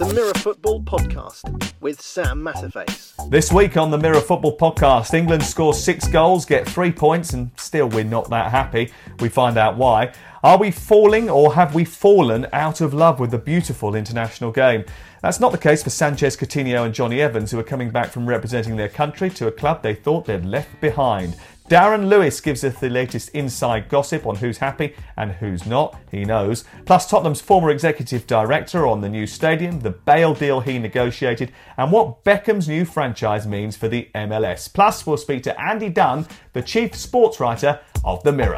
The Mirror Football Podcast with Sam Matterface. This week on the Mirror Football Podcast, England scores six goals, get three points, and still we're not that happy. We find out why. Are we falling or have we fallen out of love with the beautiful international game? That's not the case for Sanchez, Coutinho, and Jonny Evans, who are coming back from representing their country to a club they thought they'd left behind. Darren Lewis gives us the latest inside gossip on who's happy and who's not, he knows. Plus, Tottenham's former executive director on the new stadium, the Bale deal he negotiated, and what Beckham's new franchise means for the MLS. Plus, we'll speak to Andy Dunn, the chief sports writer of The Mirror.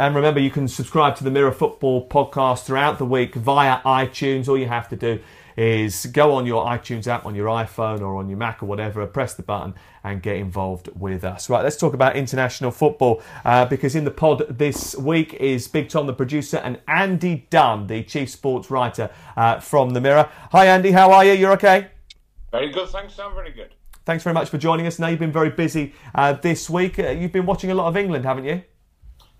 And remember, you can subscribe to the Mirror Football podcast throughout the week via iTunes. All you have to do is go on your iTunes app on your iPhone or on your Mac or whatever, press the button and get involved with us. Right, let's talk about international football uh, because in the pod this week is Big Tom, the producer, and Andy Dunn, the chief sports writer uh, from The Mirror. Hi, Andy, how are you? You're okay? Very good, thanks, Sam. Very good. Thanks very much for joining us. Now you've been very busy uh, this week. Uh, you've been watching a lot of England, haven't you?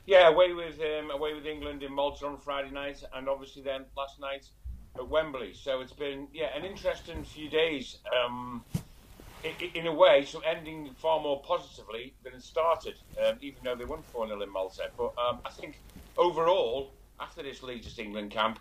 Yeah, away with um, away with England in Malta on Friday night, and obviously then last night at Wembley. So it's been yeah an interesting few days. Um, in, a way, so ending far more positively than it started, um, even though they won 4 0 in Malta. But um, I think overall, after this latest England camp,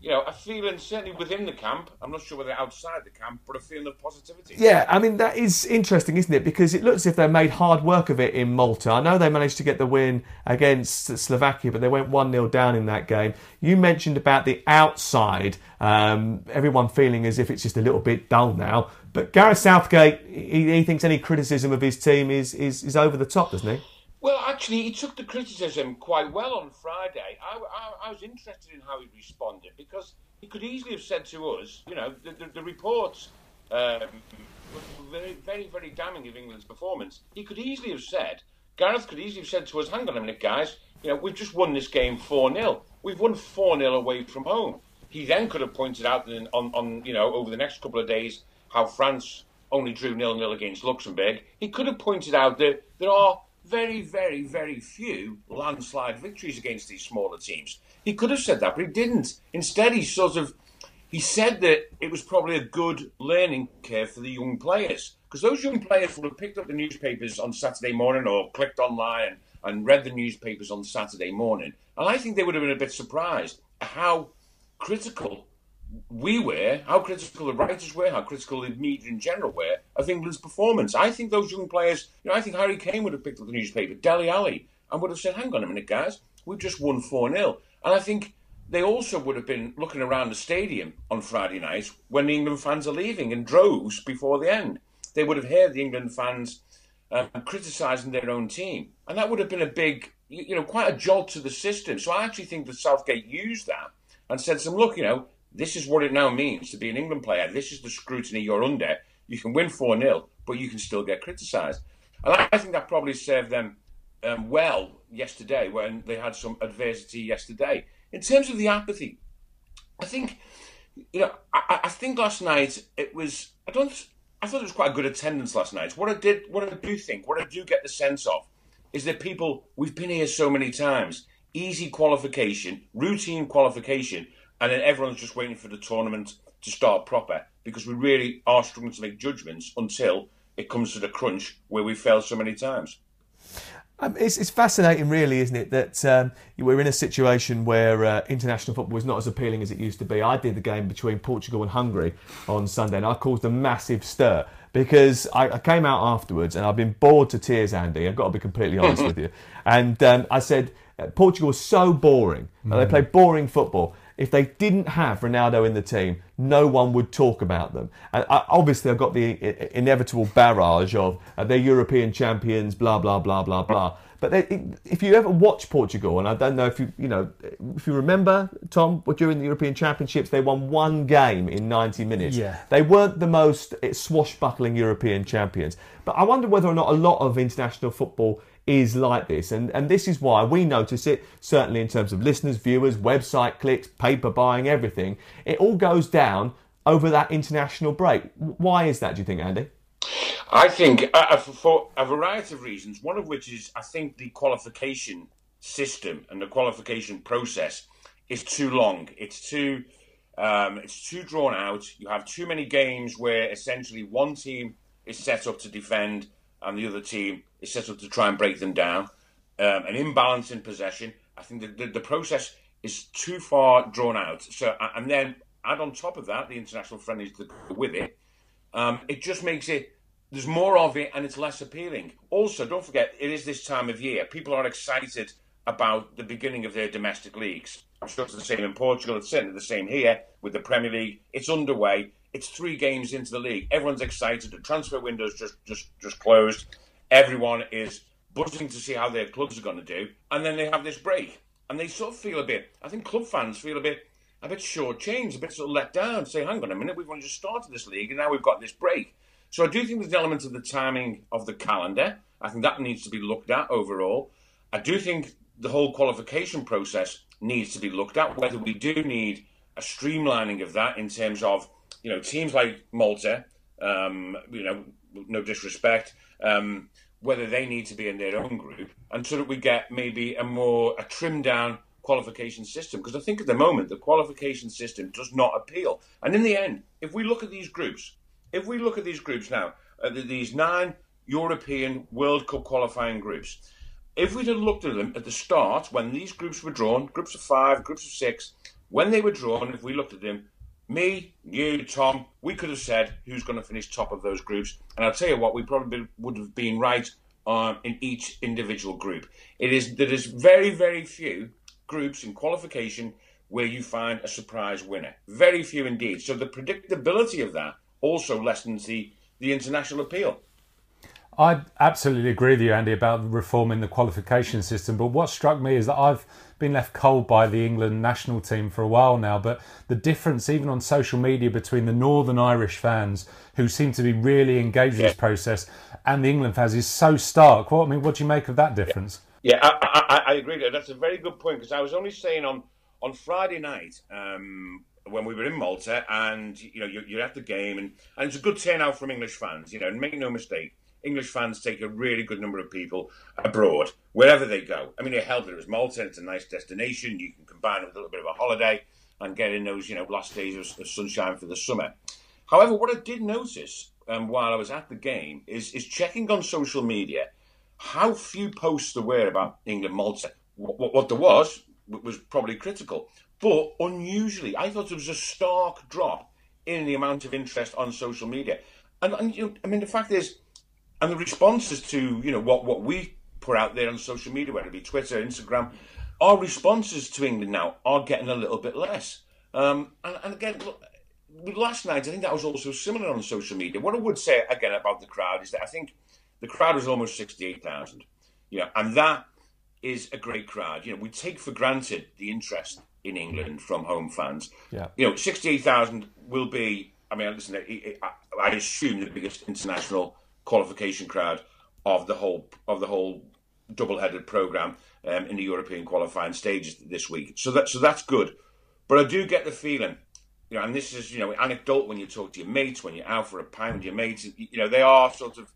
you know, a feeling certainly within the camp. I'm not sure whether outside the camp, but a feeling of positivity. Yeah, I mean that is interesting, isn't it? Because it looks as if they made hard work of it in Malta. I know they managed to get the win against Slovakia, but they went one 0 down in that game. You mentioned about the outside, um, everyone feeling as if it's just a little bit dull now. But Gareth Southgate, he, he thinks any criticism of his team is, is is over the top, doesn't he? Well, actually, he took the criticism quite well on Friday. I, I, I, was interested in how he responded because he could easily have said to us, you know, the, the, the reports um, were very, very, very damning of England's performance. He could easily have said, Gareth could easily have said to us, hang on a minute, guys, you know, we've just won this game 4 0. We've won 4 0 away from home. He then could have pointed out on, on, you know, over the next couple of days how France only drew nil nil against Luxembourg. He could have pointed out that there are very, very, very few landslide victories against these smaller teams. He could have said that, but he didn't. Instead, he sort of he said that it was probably a good learning curve for the young players because those young players would have picked up the newspapers on Saturday morning or clicked online and, and read the newspapers on Saturday morning, and I think they would have been a bit surprised how critical we were, how critical the writers were, how critical the media in general were of England's performance. I think those young players, you know, I think Harry Kane would have picked up the newspaper, Dele Alli, and would have said, hang on a minute, guys, we've just won 4 0. And I think they also would have been looking around the stadium on Friday night when the England fans are leaving in droves before the end. They would have heard the England fans um, criticising their own team. And that would have been a big, you know, quite a jolt to the system. So I actually think that Southgate used that and said to them, look, you know, this is what it now means to be an England player. This is the scrutiny you're under. You can win 4 0, but you can still get criticised. And I think that probably served them um, well yesterday when they had some adversity yesterday. In terms of the apathy, I think, you know, I, I think last night it was, I don't, I thought it was quite a good attendance last night. What I did, what I do think, what I do get the sense of is that people, we've been here so many times, easy qualification, routine qualification, and then everyone's just waiting for the tournament to start proper because we really are struggling to make judgments until it comes to the crunch where we failed so many times. Um, it's, it's, fascinating, really, isn't it, that um, we're in a situation where uh, international football is not as appealing as it used to be. I did the game between Portugal and Hungary on Sunday, and I caused a massive stir because I, I, came out afterwards and I've been bored to tears, Andy. I've got to be completely honest with you. And um, I said, uh, Portugal was so boring. Mm. They play boring football. If they didn't have Ronaldo in the team, no one would talk about them. And obviously, I've got the inevitable barrage of uh, they're European champions, blah blah blah blah blah. But they, if you ever watch Portugal, and I don't know if you, you know, if you remember, Tom, during the European Championships, they won one game in 90 minutes. Yeah. They weren't the most eh, swashbuckling European champions. But I wonder whether or not a lot of international football is like this. And, and this is why we notice it, certainly in terms of listeners, viewers, website clicks, paper buying, everything. It all goes down over that international break. Why is that, do you think, Andy? I think uh, uh for a variety of reasons, one of which is I think the qualification system and the qualification process is too long. It's too um, it's too drawn out. You have too many games where essentially one team is set up to defend and the other team is set up to try and break them down. Um, an imbalance in possession. I think the, the, the process is too far drawn out. So and then add on top of that the international friendlies with it. Um, it just makes it there's more of it and it's less appealing. Also, don't forget, it is this time of year. People are excited about the beginning of their domestic leagues. I'm sure it's the same in Portugal. It's certainly the same here with the Premier League. It's underway. It's three games into the league. Everyone's excited. The transfer window's just just just closed. Everyone is buzzing to see how their clubs are going to do, and then they have this break, and they sort of feel a bit. I think club fans feel a bit a bit short-changed, a bit sort of let down. Say, hang on a minute, we've only just started this league, and now we've got this break. So I do think there's an element of the timing of the calendar. I think that needs to be looked at overall. I do think the whole qualification process needs to be looked at, whether we do need a streamlining of that in terms of, you know, teams like Malta, um, you know, no disrespect, um, whether they need to be in their own group, and so that we get maybe a more a trimmed down qualification system. Because I think at the moment the qualification system does not appeal. And in the end, if we look at these groups, if we look at these groups now, uh, these nine European World Cup qualifying groups, if we'd have looked at them at the start when these groups were drawn, groups of five, groups of six, when they were drawn, if we looked at them, me, you, Tom, we could have said who's going to finish top of those groups. And I'll tell you what, we probably would have been right um, in each individual group. It is there is very, very few groups in qualification where you find a surprise winner. Very few indeed. So the predictability of that also lessens the, the international appeal. I absolutely agree with you, Andy, about reforming the qualification system. But what struck me is that I've been left cold by the England national team for a while now. But the difference, even on social media, between the Northern Irish fans who seem to be really engaged yeah. with this process and the England fans is so stark. Well, I mean, what do you make of that difference? Yeah, yeah I, I, I, agree. That's a very good point because I was only saying on on Friday night um, when we were in Malta, and you know you're, you're, at the game, and, and it's a good turnout from English fans. You know, and make no mistake, English fans take a really good number of people abroad wherever they go. I mean, it helps that it was Malta; it's a nice destination. You can combine it with a little bit of a holiday and get in those you know last days of, of sunshine for the summer. However, what I did notice um, while I was at the game is is checking on social media how few posts there were about England Malta. What, what, what there was was probably critical. But unusually, I thought there was a stark drop in the amount of interest on social media. And, and you know, I mean, the fact is, and the responses to you know what what we put out there on social media, whether it be Twitter, Instagram, our responses to England now are getting a little bit less. Um, and, and again, look, last night I think that was also similar on social media. What I would say again about the crowd is that I think the crowd was almost sixty-eight thousand. You know, and that is a great crowd. You know, we take for granted the interest in England from home fans. Yeah. You know, 68,000 will be, I mean, listen, I assume the biggest international qualification crowd of the whole of the whole double-headed program um, in the European qualifying stages this week. So that so that's good. But I do get the feeling, you know, and this is you know anecdotal when you talk to your mates, when you're out for a pound, your mates, you know, they are sort of,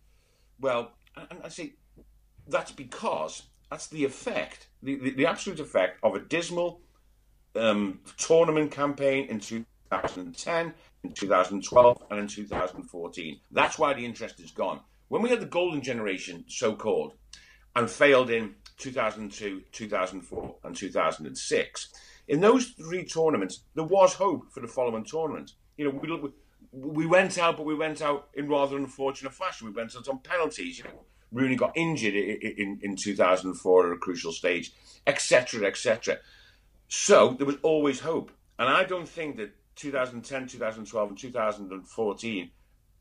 well, and I say that's because that's the effect, the, the, the absolute effect of a dismal um, tournament campaign in 2010, in 2012, and in 2014. That's why the interest is gone. When we had the golden generation, so called, and failed in 2002, 2004, and 2006, in those three tournaments, there was hope for the following tournament. You know, we, we went out, but we went out in rather unfortunate fashion. We went out on penalties. You know, Rooney got injured in, in, in 2004 at a crucial stage, etc., etc. So there was always hope. And I don't think that 2010, 2012, and 2014,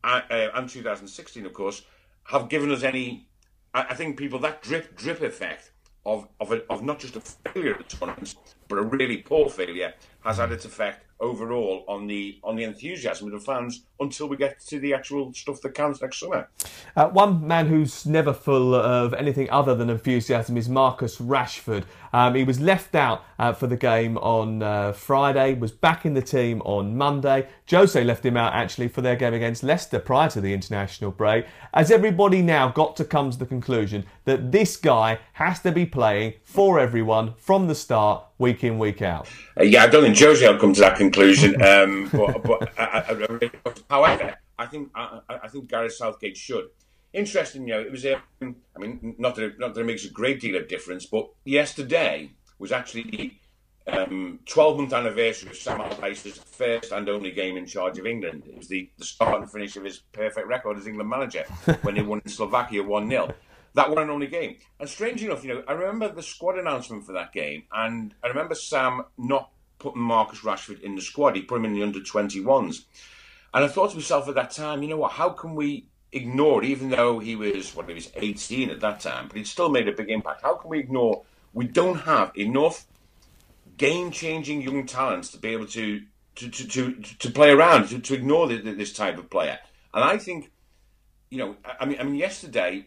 uh, and 2016, of course, have given us any. I, I think people that drip drip effect of of, a, of not just a failure at tournaments, but a really poor failure has had its effect overall on the on the enthusiasm of the fans until we get to the actual stuff that counts next summer. Uh, one man who's never full of anything other than enthusiasm is Marcus Rashford. Um, he was left out uh, for the game on uh, Friday, was back in the team on Monday. Jose left him out actually for their game against Leicester prior to the international break. Has everybody now got to come to the conclusion that this guy has to be playing for everyone from the start, week in, week out? Uh, yeah, I don't think Jose will come to that conclusion. Um, but, but I, I, I, however, I think I, I, think Gareth Southgate should. Interesting, you know, it was a. I mean, not that it, not that it makes a great deal of difference, but yesterday was actually the um, 12 month anniversary of Sam Allardyce's first and only game in charge of England. It was the, the start and finish of his perfect record as England manager when he won in Slovakia 1 0 that one and only game. And strange enough, you know, I remember the squad announcement for that game, and I remember Sam not putting Marcus Rashford in the squad. He put him in the under 21s. And I thought to myself at that time, you know what, how can we ignore, even though he was, what, he was 18 at that time, but he'd still made a big impact. How can we ignore, we don't have enough game changing young talents to be able to, to, to, to, to play around, to, to ignore the, the, this type of player. And I think, you know, I mean, I mean, yesterday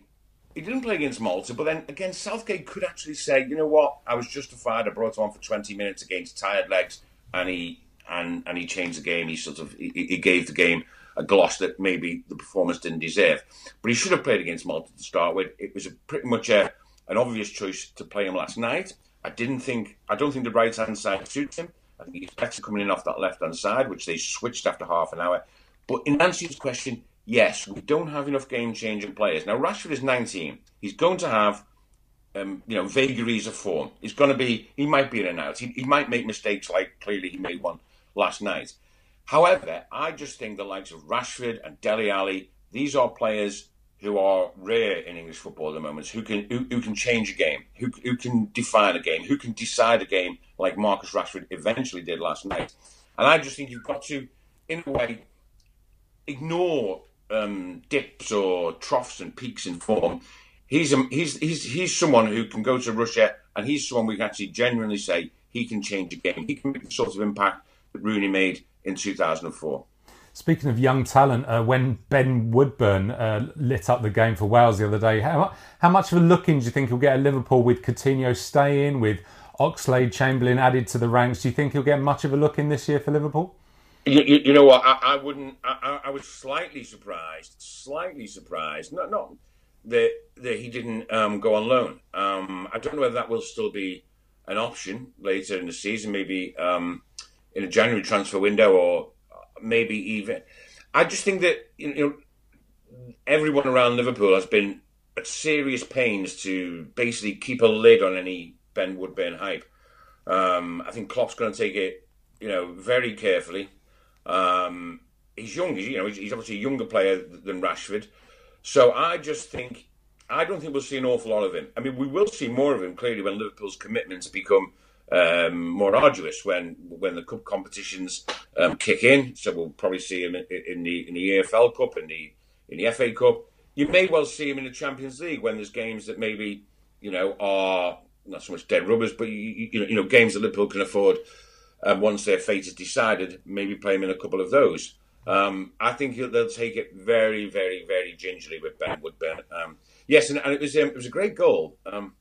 he didn't play against Malta, but then again, Southgate could actually say, you know what, I was justified. I brought him on for 20 minutes against tired legs, and he and and he changed the game. He sort of he, he gave the game a gloss that maybe the performance didn't deserve. But he should have played against Malta to start with. It was a pretty much a, an obvious choice to play him last night. I didn't think I don't think the right hand side suits him. I think he's better coming in off that left hand side, which they switched after half an hour. But in answer to his question, yes, we don't have enough game changing players. Now, Rashford is 19. He's going to have, um, you know, vagaries of form. He's going to be, he might be in and out. He, he might make mistakes like clearly he made one last night. However, I just think the likes of Rashford and Dele Alli, these are players who are rare in English football at the moment, who can who, who can change a game, who, who can define a game, who can decide a game like Marcus Rashford eventually did last night. And I just think you've got to, in a way, ignore um, dips or troughs and peaks in form. He's, he's he's he's someone who can go to Russia, and he's someone we can actually genuinely say he can change a game. He can make the sort of impact that Rooney made in 2004. Speaking of young talent, uh, when Ben Woodburn uh, lit up the game for Wales the other day, how, how much of a look in do you think he'll get at Liverpool with Coutinho staying, with Oxlade Chamberlain added to the ranks? Do you think he'll get much of a look in this year for Liverpool? You, you, you know what? I, I wouldn't. I, I, was slightly surprised. Slightly surprised. Not not that that he didn't um, go on loan. Um, I don't know whether that will still be an option later in the season. Maybe um, in a January transfer window, or maybe even. I just think that you know everyone around Liverpool has been at serious pains to basically keep a lid on any Ben Woodburn hype. Um, I think Klopp's going to take it, you know, very carefully. Um, he's young, you know, he's obviously a younger player than Rashford. So I just think, I don't think we'll see an awful lot of him. I mean, we will see more of him clearly when Liverpool's commitments become um, more arduous when when the cup competitions um, kick in. So we'll probably see him in, in, the in the EFL Cup and the in the FA Cup. You may well see him in the Champions League when there's games that maybe you know are not so much dead rubbers, but you, you know you know games that Liverpool can afford and once their fate is decided, maybe play him in a couple of those. Um, I think they'll take it very, very, very gingerly with Ben Woodburn. Um, yes, and, and, it was um, it was a great goal. Um,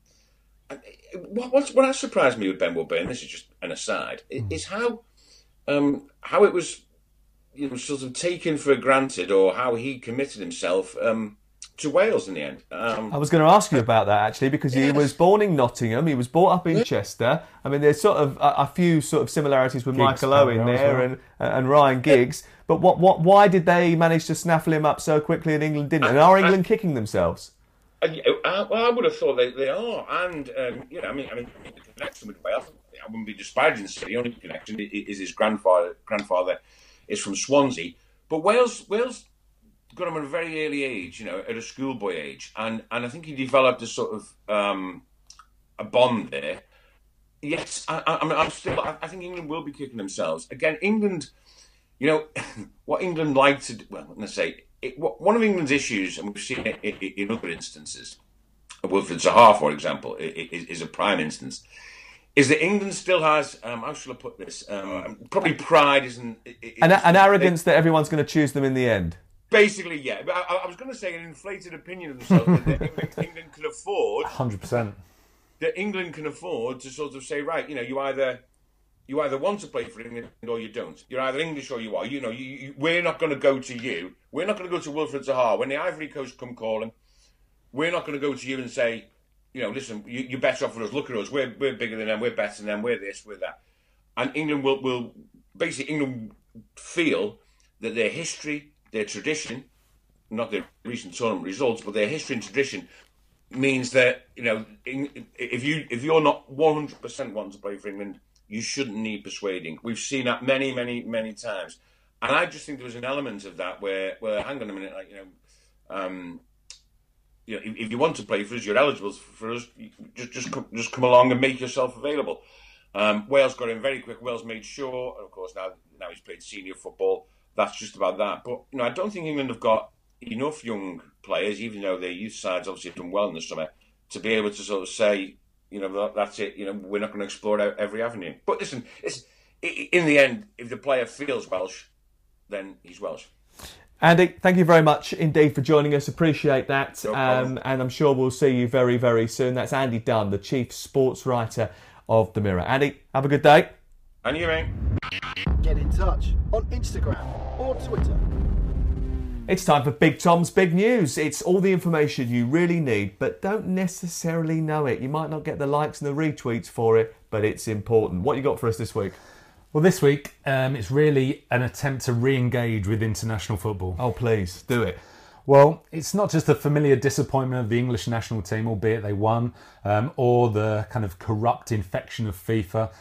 what, what, what surprised me with Ben Woodburn, this is just an aside, mm. is how um, how it was you know sort of taken for granted, or how he committed himself um, to Wales in the end. Um, I was going to ask you about that actually because yes. he was born in Nottingham. He was brought up in Chester. I mean, there's sort of a, a few sort of similarities with Giggs Michael Owen there well. and and Ryan Giggs. But what what why did they manage to snaffle him up so quickly and England didn't? And are England kicking themselves? I, well, I would have thought they, they are, and um, you know, I mean, I mean, the connection with Wales. I wouldn't be disparaging the only connection is his grandfather. Grandfather is from Swansea, But Wales, Wales got him at a very early age, you know, at a schoolboy age, and and I think he developed a sort of um, a bond there. Yes, I, am still. I, think England will be kicking themselves again. England, you know, what England like to. Do, well, let's say it, what, one of England's issues, and we've seen it in, other instances. Wilfried Zaha, for example, is, is, a prime instance. Is that England still has? Um, how shall I put this? Um, probably pride isn't. Is, an, an arrogance that everyone's going to choose them in the end. Basically, yeah. But I, I was going to say an inflated opinion of themselves that England, England can afford. Hundred percent. That England can afford to sort of say, right, you know, you either you either want to play for England or you don't. You're either English or you are. You know, you, you, we're not going to go to you. We're not going to go to Wilfried Zaha when the Ivory Coast come calling. We're not going to go to you and say, you know, listen, you, are better off with us. Look at us. We're we're bigger than them. We're better than them. We're this. We're that. And England will will basically England feel that their history, their tradition, not their recent tournament results, but their history and tradition means that you know if you if you're not 100% wanting to play for England, you shouldn't need persuading. We've seen that many, many, many times, and I just think there was an element of that where, where hang on a minute, like you know, um, you know, if, if, you want to play for us, you're eligible for us. Just, just, come, just come along and make yourself available. Um, Wales got in very quick. Wales made sure, and of course now, now he's played senior football. That's just about that. But you know, I don't think England have got enough young players, even though their youth sides obviously have done well in the summer, to be able to sort of say, you know, that's it. You know, we're not going to explore every avenue. But listen, it's in the end, if the player feels Welsh, then he's Welsh. Andy, thank you very much indeed for joining us. Appreciate that. No um, and I'm sure we'll see you very, very soon. That's Andy Dunn, the chief sports writer of The Mirror. Andy, have a good day. And you, mate. Get in touch on Instagram or Twitter it's time for Big Tom's Big News. It's all the information you really need, but don't necessarily know it. You might not get the likes and the retweets for it, but it's important. What you got for us this week? Well, this week um, it's really an attempt to re-engage with international football. Oh, please do it. Well, it's not just the familiar disappointment of the English national team, albeit they won, um, or the kind of corrupt infection of FIFA.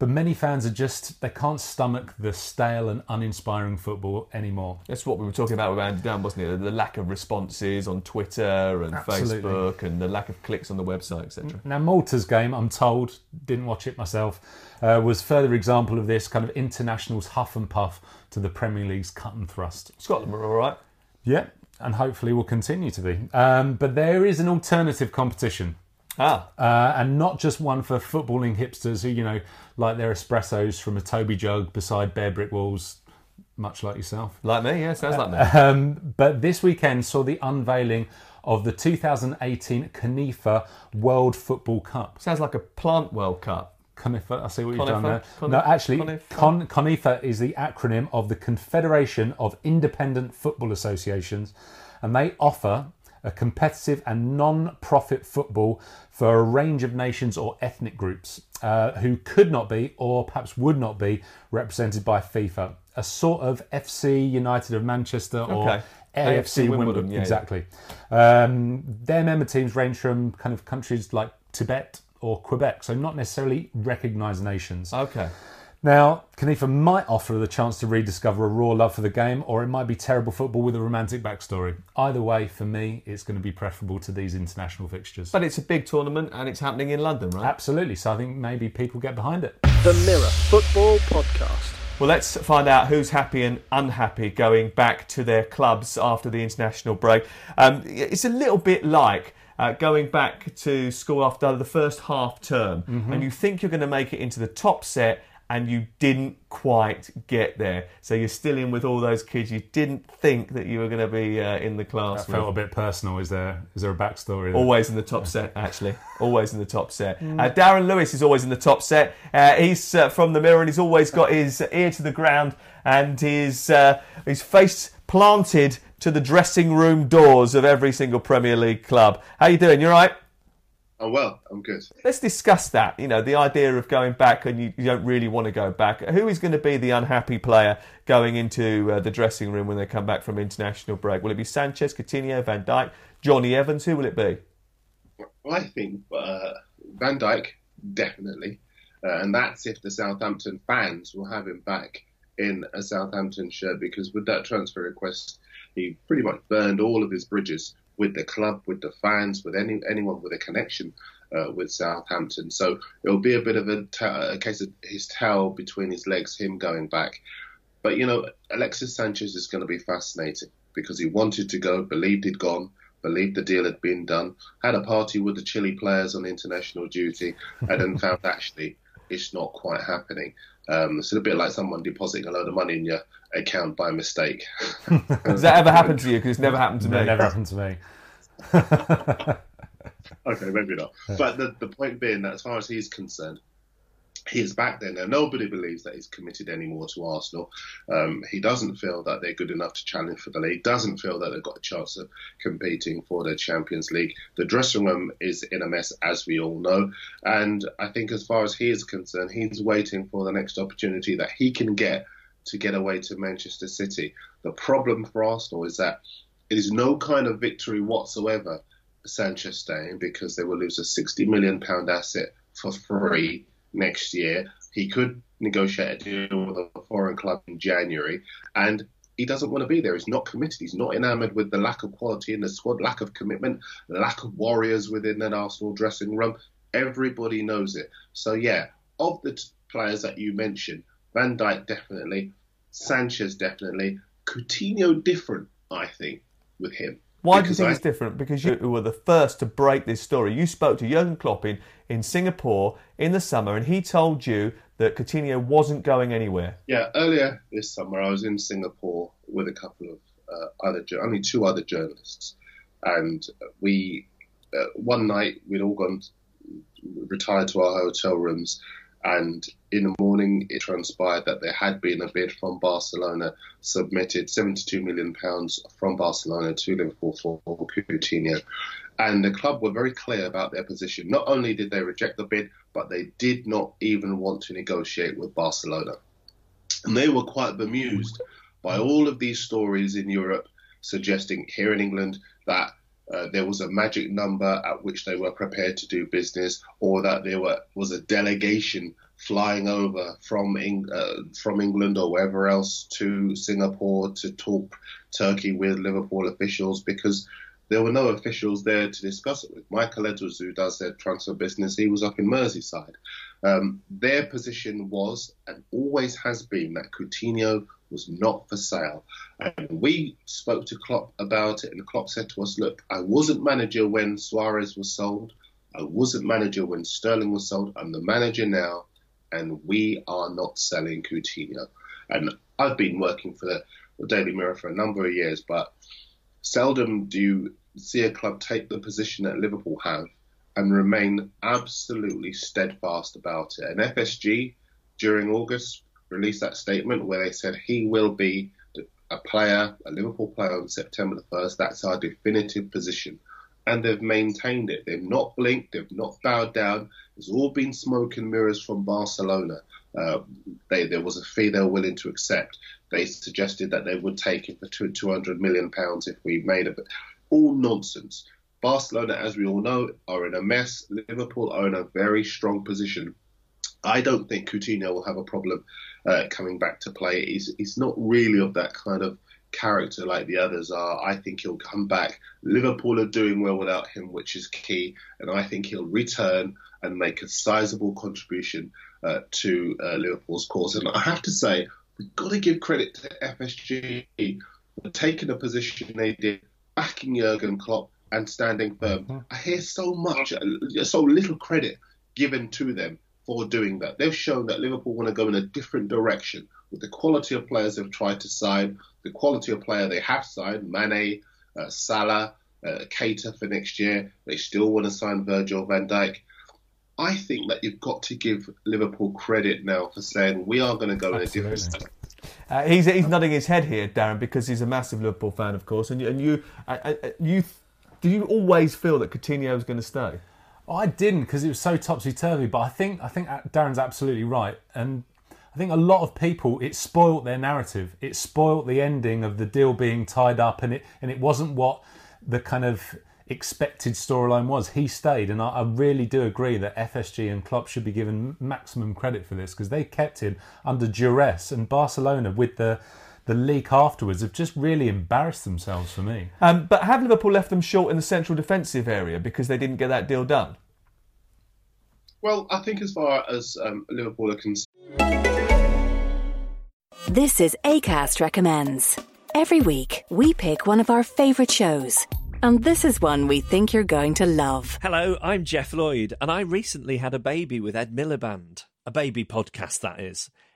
But many fans are just, they can't stomach the stale and uninspiring football anymore. That's what we were talking about with Andy Dunn, wasn't it? The lack of responses on Twitter and Absolutely. Facebook and the lack of clicks on the website, etc. Now, Malta's game, I'm told, didn't watch it myself, uh, was further example of this kind of internationals huff and puff to the Premier League's cut and thrust. Scotland were all right. Yeah, and hopefully will continue to be. Um, but there is an alternative competition. Ah. Uh, and not just one for footballing hipsters who, you know, like their espressos from a Toby jug beside bare brick walls, much like yourself. Like me, yeah, sounds like me. Um, but this weekend saw the unveiling of the 2018 CONIFA World Football Cup. Sounds like a plant World Cup. CONIFA, I see what you've done there. no, actually, CONIFA. Con- CONIFA is the acronym of the Confederation of Independent Football Associations, and they offer a competitive and non profit football for a range of nations or ethnic groups uh, who could not be or perhaps would not be represented by FIFA. A sort of FC United of Manchester or okay. AFC, Wimbledon. Wimbledon. Yeah, exactly. Yeah. Um, their member teams range from kind of countries like Tibet or Quebec, so not necessarily recognised nations. Okay. Now, CONIFA might offer the chance to rediscover a raw love for the game, or it might be terrible football with a romantic backstory. Either way, for me, it's going to be preferable to these international fixtures. But it's a big tournament and it's happening in London, right? Absolutely. So I think maybe people get behind it. The Mirror Football Podcast. Well, let's find out who's happy and unhappy going back to their clubs after the international break. Um, it's a little bit like. Uh, going back to school after the first half term, mm-hmm. and you think you're going to make it into the top set, and you didn't quite get there. So you're still in with all those kids you didn't think that you were going to be uh, in the class. That felt a bit personal. Is there is there a backstory? There? Always in the top set, actually. always in the top set. Mm. Uh, Darren Lewis is always in the top set. Uh, he's uh, from the mirror and he's always got his ear to the ground and his uh, his face planted to the dressing room doors of every single Premier League club. How you doing? You all right? Oh well, I'm good. Let's discuss that. You know, the idea of going back and you, you don't really want to go back. Who is going to be the unhappy player going into uh, the dressing room when they come back from international break? Will it be Sanchez, Coutinho, Van Dijk, Jonny Evans? Who will it be? Well, I think uh, Van Dijk definitely, uh, and that's if the Southampton fans will have him back in a Southampton shirt because with that transfer request, he pretty much burned all of his bridges with the club, with the fans, with any anyone with a connection uh, with Southampton. So it'll be a bit of a, ta- a case of his tail between his legs, him going back. But you know, Alexis Sanchez is going to be fascinating because he wanted to go, believed he'd gone, believed the deal had been done, had a party with the Chile players on international duty, and then found actually it's not quite happening. Um, it's a bit like someone depositing a load of money in your account by mistake. Has that ever happened to you? Because it's never happened to No, me. it never happened to me. Okay, maybe not. But the, the point being that as far as he's concerned, he is back there now. Nobody believes that he's committed anymore to Arsenal. Um, he doesn't feel that they're good enough to challenge for the league. Doesn't feel that they've got a chance of competing for the Champions League. The dressing room is in a mess, as we all know. And I think, as far as he is concerned, he's waiting for the next opportunity that he can get to get away to Manchester City. The problem for Arsenal is that it is no kind of victory whatsoever Sanchez staying because they will lose a 60 million pound asset for free next year. He could negotiate a deal with a foreign club in January, and he doesn't want to be there. He's not committed. He's not enamoured with the lack of quality in the squad, lack of commitment, lack of warriors within that Arsenal dressing room. Everybody knows it. So yeah, of the t- players that you mentioned, Van Dijk definitely, Sanchez definitely, Coutinho different, I think, with him. Why do you Because think I- it's different? Because you were the first to break this story. You spoke to Jurgen Klopp in, in Singapore in the summer, and he told you that Coutinho wasn't going anywhere. Yeah, earlier this summer I was in Singapore with a couple of uh, other, only two other journalists, and we uh, one night we'd all gone retired to our hotel rooms, and in the morning it transpired that there had been a bid from Barcelona submitted, 72 million pounds from Barcelona to Liverpool for Coutinho, and the club were very clear about their position. Not only did they reject the bid, but they did not even want to negotiate with Barcelona. And they were quite bemused by all of these stories in Europe suggesting here in England that uh, there was a magic number at which they were prepared to do business, or that there were, was a delegation flying over from Eng, uh, from England or wherever else to Singapore to talk Turkey with Liverpool officials because there were no officials there to discuss it with. Michael Edwards, who does their transfer business, he was up in Merseyside. Um, their position was and always has been that Coutinho was not for sale. And we spoke to Klopp about it, and Klopp said to us, Look, I wasn't manager when Suarez was sold, I wasn't manager when Sterling was sold, I'm the manager now, and we are not selling Coutinho. And I've been working for the, the Daily Mirror for a number of years, but seldom do you see a club take the position that Liverpool have and remain absolutely steadfast about it. And FSG during August released that statement where they said he will be a player, a Liverpool player on September the 1st. That's our definitive position. And they've maintained it. They've not blinked, they've not bowed down. It's all been smoke and mirrors from Barcelona. Uh, they, there was a fee they were willing to accept. They suggested that they would take it for two, 200 million pounds if we made it. All nonsense. Barcelona, as we all know, are in a mess. Liverpool are in a very strong position. I don't think Coutinho will have a problem uh, coming back to play. He's, he's not really of that kind of character like the others are. I think he'll come back. Liverpool are doing well without him, which is key. And I think he'll return and make a sizable contribution uh, to uh, Liverpool's cause. And I have to say, we've got to give credit to FSG for taking a position they did, backing Jurgen Klopp and standing firm. I hear so much, uh, so little credit given to them for doing that. They've shown that Liverpool want to go in a different direction with the quality of players they've tried to sign, the quality of player they have signed, Mane, uh, Salah, uh, Keita for next year. They still want to sign Virgil van Dijk. I think that you've got to give Liverpool credit now for saying we are going to go Absolutely. in a different Uh, he's he's nodding his head here, Darren, because he's a massive Liverpool fan, of course. And you, and you, uh, uh, you, did you always feel that Coutinho is going to stay? Oh, I didn't because it was so topsy turvy. But I think I think uh, Darren's absolutely right, and I think a lot of people it spoilt their narrative. It spoilt the ending of the deal being tied up, and it and it wasn't what the kind of expected storyline was. He stayed, and I, I, really do agree that FSG and Klopp should be given maximum credit for this because they kept him under duress, and Barcelona with the the leak afterwards have just really embarrassed themselves for me. Um, but have Liverpool left them short in the central defensive area because they didn't get that deal done? Well, I think as far as um, Liverpool are concerned. This is ACAST Recommends. Every week, we pick one of our favourite shows. And this is one we think you're going to love. Hello, I'm Geoff Lloyd, and I recently had a baby with Ed Miliband. A baby podcast, that is.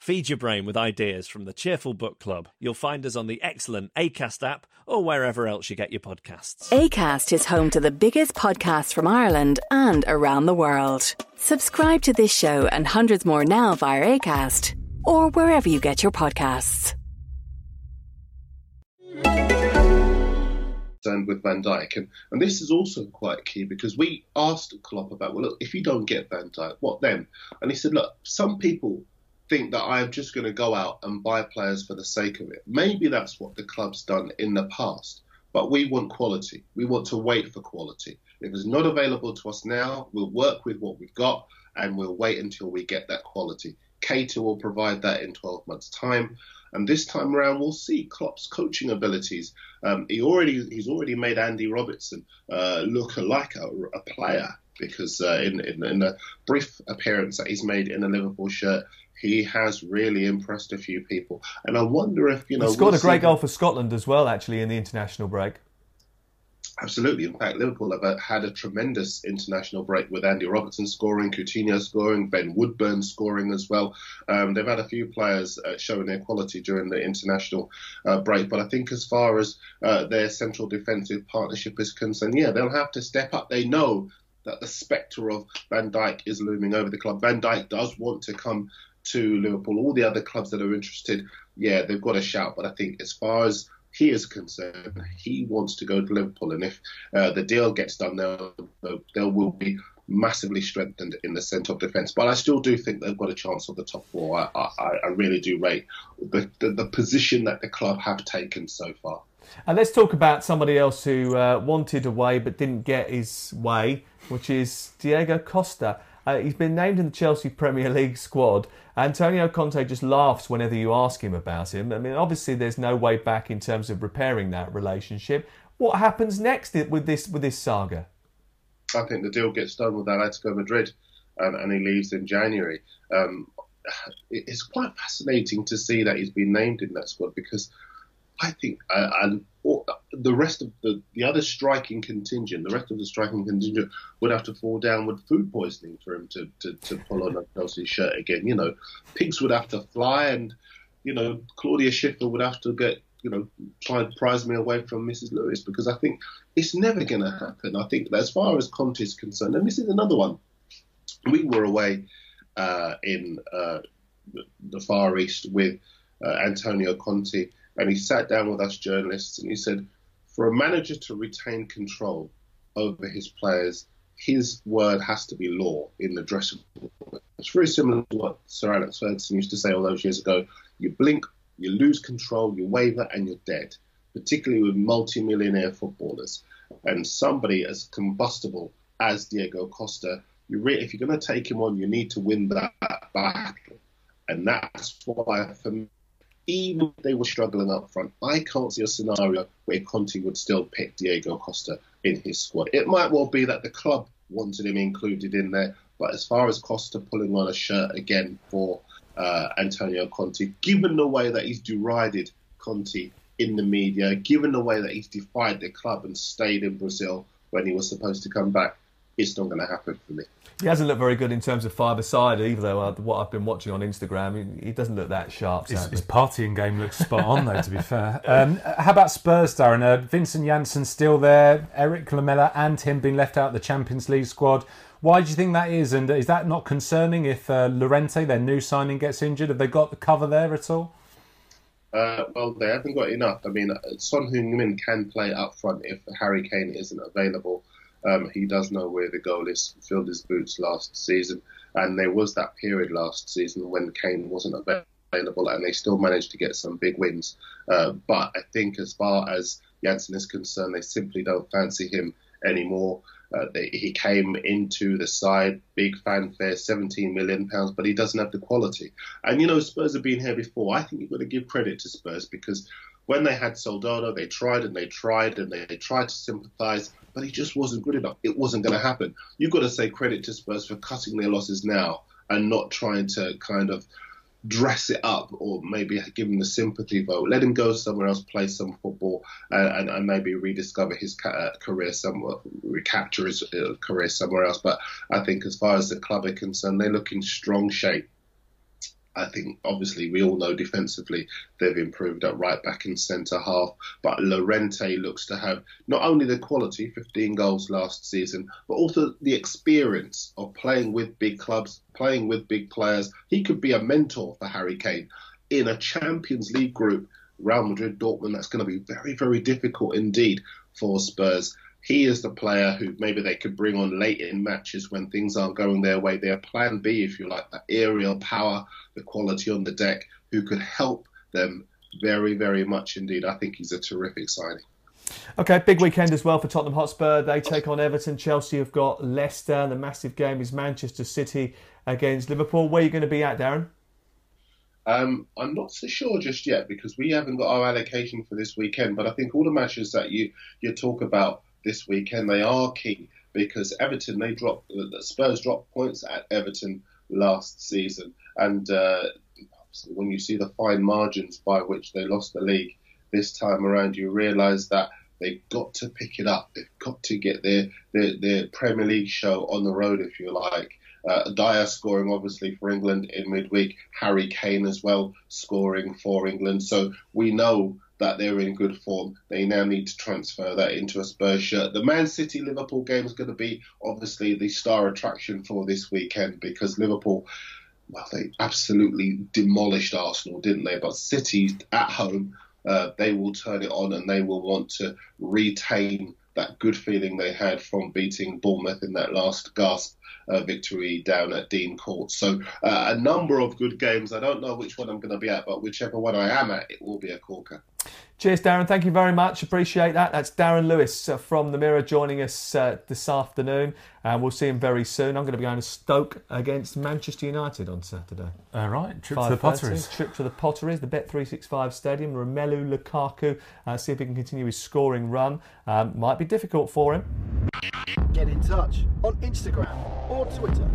Feed your brain with ideas from the Cheerful Book Club. You'll find us on the excellent ACAST app or wherever else you get your podcasts. ACAST is home to the biggest podcasts from Ireland and around the world. Subscribe to this show and hundreds more now via ACAST or wherever you get your podcasts. And with Van Dijk, and, and this is also quite key because we asked Klopp about, well, look, if you don't get Van Dijk, what then? And he said, look, some people think that I'm just going to go out and buy players for the sake of it. Maybe that's what the club's done in the past, but we want quality. We want to wait for quality. If it's not available to us now, we'll work with what we've got and we'll wait until we get that quality. Keita will provide that in 12 months' time. And this time around, we'll see Klopp's coaching abilities. Um, he already he's already made Andy Robertson uh, look like a, a player because uh, in, in, in a brief appearance that he's made in a Liverpool shirt, he has really impressed a few people. And I wonder if, you know. He scored we'll a great goal for Scotland as well, actually, in the international break. Absolutely. In fact, Liverpool have had a tremendous international break with Andy Robertson scoring, Coutinho scoring, Ben Woodburn scoring as well. Um, they've had a few players uh, showing their quality during the international uh, break. But I think as far as uh, their central defensive partnership is concerned, yeah, they'll have to step up. They know that the spectre of Van Dijk is looming over the club. Van Dijk does want to come to Liverpool. All the other clubs that are interested, yeah, they've got a shout. But I think as far as he is concerned, he wants to go to Liverpool. And if uh, the deal gets done, there, there will be massively strengthened in the centre of defence. But I still do think they've got a chance of the top four. I, I, I really do rate the, the, the, position that the club have taken so far. And let's talk about somebody else who uh, wanted a way but didn't get his way, which is Diego Costa. Uh, he's been named in the Chelsea Premier League squad. Antonio Conte just laughs whenever you ask him about him. I mean, obviously, there's no way back in terms of repairing that relationship. What happens next with this with this saga? I think the deal gets done with Atletico Madrid, and, and he leaves in January. Um, it's quite fascinating to see that he's been named in that squad because I think, uh, and the rest of the, the other striking contingent, the rest of the striking contingent would have to fall down with food poisoning for him to, to, to pull on a Chelsea shirt again. You know, pigs would have to fly, and you know, Claudia Schiffer would have to get you know try and prize me away from Mrs. Lewis because I think it's never going to happen. I think as far as Conte is concerned, and this is another one. We were away uh, in uh, the Far East with uh, Antonio Conte and he sat down with us journalists and he said, for a manager to retain control over his players, his word has to be law in the dressing room. It's very similar to what Sir Alex Ferguson used to say all those years ago. You blink, you lose control, you waver, and you're dead, particularly with multi-millionaire footballers. And somebody as combustible as Diego Costa, you re- if you're going to take him on, you need to win that battle. And that's why, for me, even if they were struggling up front, I can't see a scenario where Conte would still pick Diego Costa in his squad. It might well be that the club wanted him included in there, but as far as Costa pulling on a shirt again for uh, Antonio Conte, given the way that he's derided Conte in the media, given the way that he's defied the club and stayed in Brazil when he was supposed to come back, it's not going to happen for me. He hasn't looked very good in terms of five side either, though. Uh, what I've been watching on Instagram, he, doesn't look that sharp. His, his, partying game looks spot on, though. To be fair, um, how about Spurs, Darren? Uh, Vincent Janssen still there, Erik Lamela and him being left out of the Champions League squad. Why do you think that is? And is that not concerning if uh, Llorente, their new signing, gets injured? Have they got the cover there at all? Uh, well, they haven't got enough. I mean, Son Heung-min can play up front if Harry Kane isn't available. Um, he does know where the goal is. Filled his boots last season, and there was that period last season when Kane wasn't available, and they still managed to get some big wins. Uh, but I think, as far as Janssen is concerned, they simply don't fancy him anymore. Uh, they, he came into the side, big fanfare, 17 million pounds, but he doesn't have the quality. And you know, Spurs have been here before. I think you've got to give credit to Spurs because when they had Soldado, they tried and they tried and they, tried to sympathise, but he just wasn't good enough. It wasn't going to happen. You've got to say credit to Spurs for cutting their losses now and not trying to kind of dress it up or maybe give him the sympathy vote. Let him go somewhere else, play some football, uh, and, and, maybe rediscover his uh, career somewhere, recapture his uh, career somewhere else. But I think as far as the club are concerned, they look in strong shape. I think obviously we all know defensively they've improved at right back and centre half, but Llorente looks to have not only the quality, 15 goals last season, but also the experience of playing with big clubs, playing with big players. He could be a mentor for Harry Kane in a Champions League group. Real Madrid, Dortmund, that's going to be very, very difficult indeed for Spurs he is the player who maybe they could bring on late in matches when things aren't going their way. Their plan B, if you like, that aerial power, the quality on the deck, who could help them very, very much indeed. I think he's a terrific signing. Okay, big weekend as well for Tottenham Hotspur. They take on Everton. Chelsea have got Leicester. The massive game is Manchester City against Liverpool. Where are you going to be at, Darren? Um, I'm not so sure just yet because we haven't got our allocation for this weekend. But I think all the matches that you you talk about this weekend. They are key because Everton they dropped the Spurs dropped points at Everton last season, and uh, when you see the fine margins by which they lost the league this time around, you realise that they've got to pick it up. They've got to get their their, their Premier League show on the road, if you like. Uh, Dier scoring obviously for England in midweek. Harry Kane as well scoring for England. So we know that they're in good form. They now need to transfer that into a Spurs shirt. The Man City Liverpool game is going to be obviously the star attraction for this weekend because Liverpool, well, they absolutely demolished Arsenal, didn't they? But City at home, uh, they will turn it on and they will want to retain that good feeling they had from beating Bournemouth in that last gasp uh, victory down at Dean Court. So uh, a number of good games. I don't know which one I'm going to be at, but whichever one I am at, it will be a corker. Cheers, Darren. Thank you very much. Appreciate that. That's Darren Lewis uh, from the Mirror joining us uh, this afternoon. And uh, we'll see him very soon. I'm going to be going to Stoke against Manchester United on Saturday. All right, trip to the Potteries. Trip to the Potteries, the Bet365 Stadium. Romelu Lukaku. Uh, see if he can continue his scoring run. Um, might be difficult for him. Get in touch on Instagram or Twitter.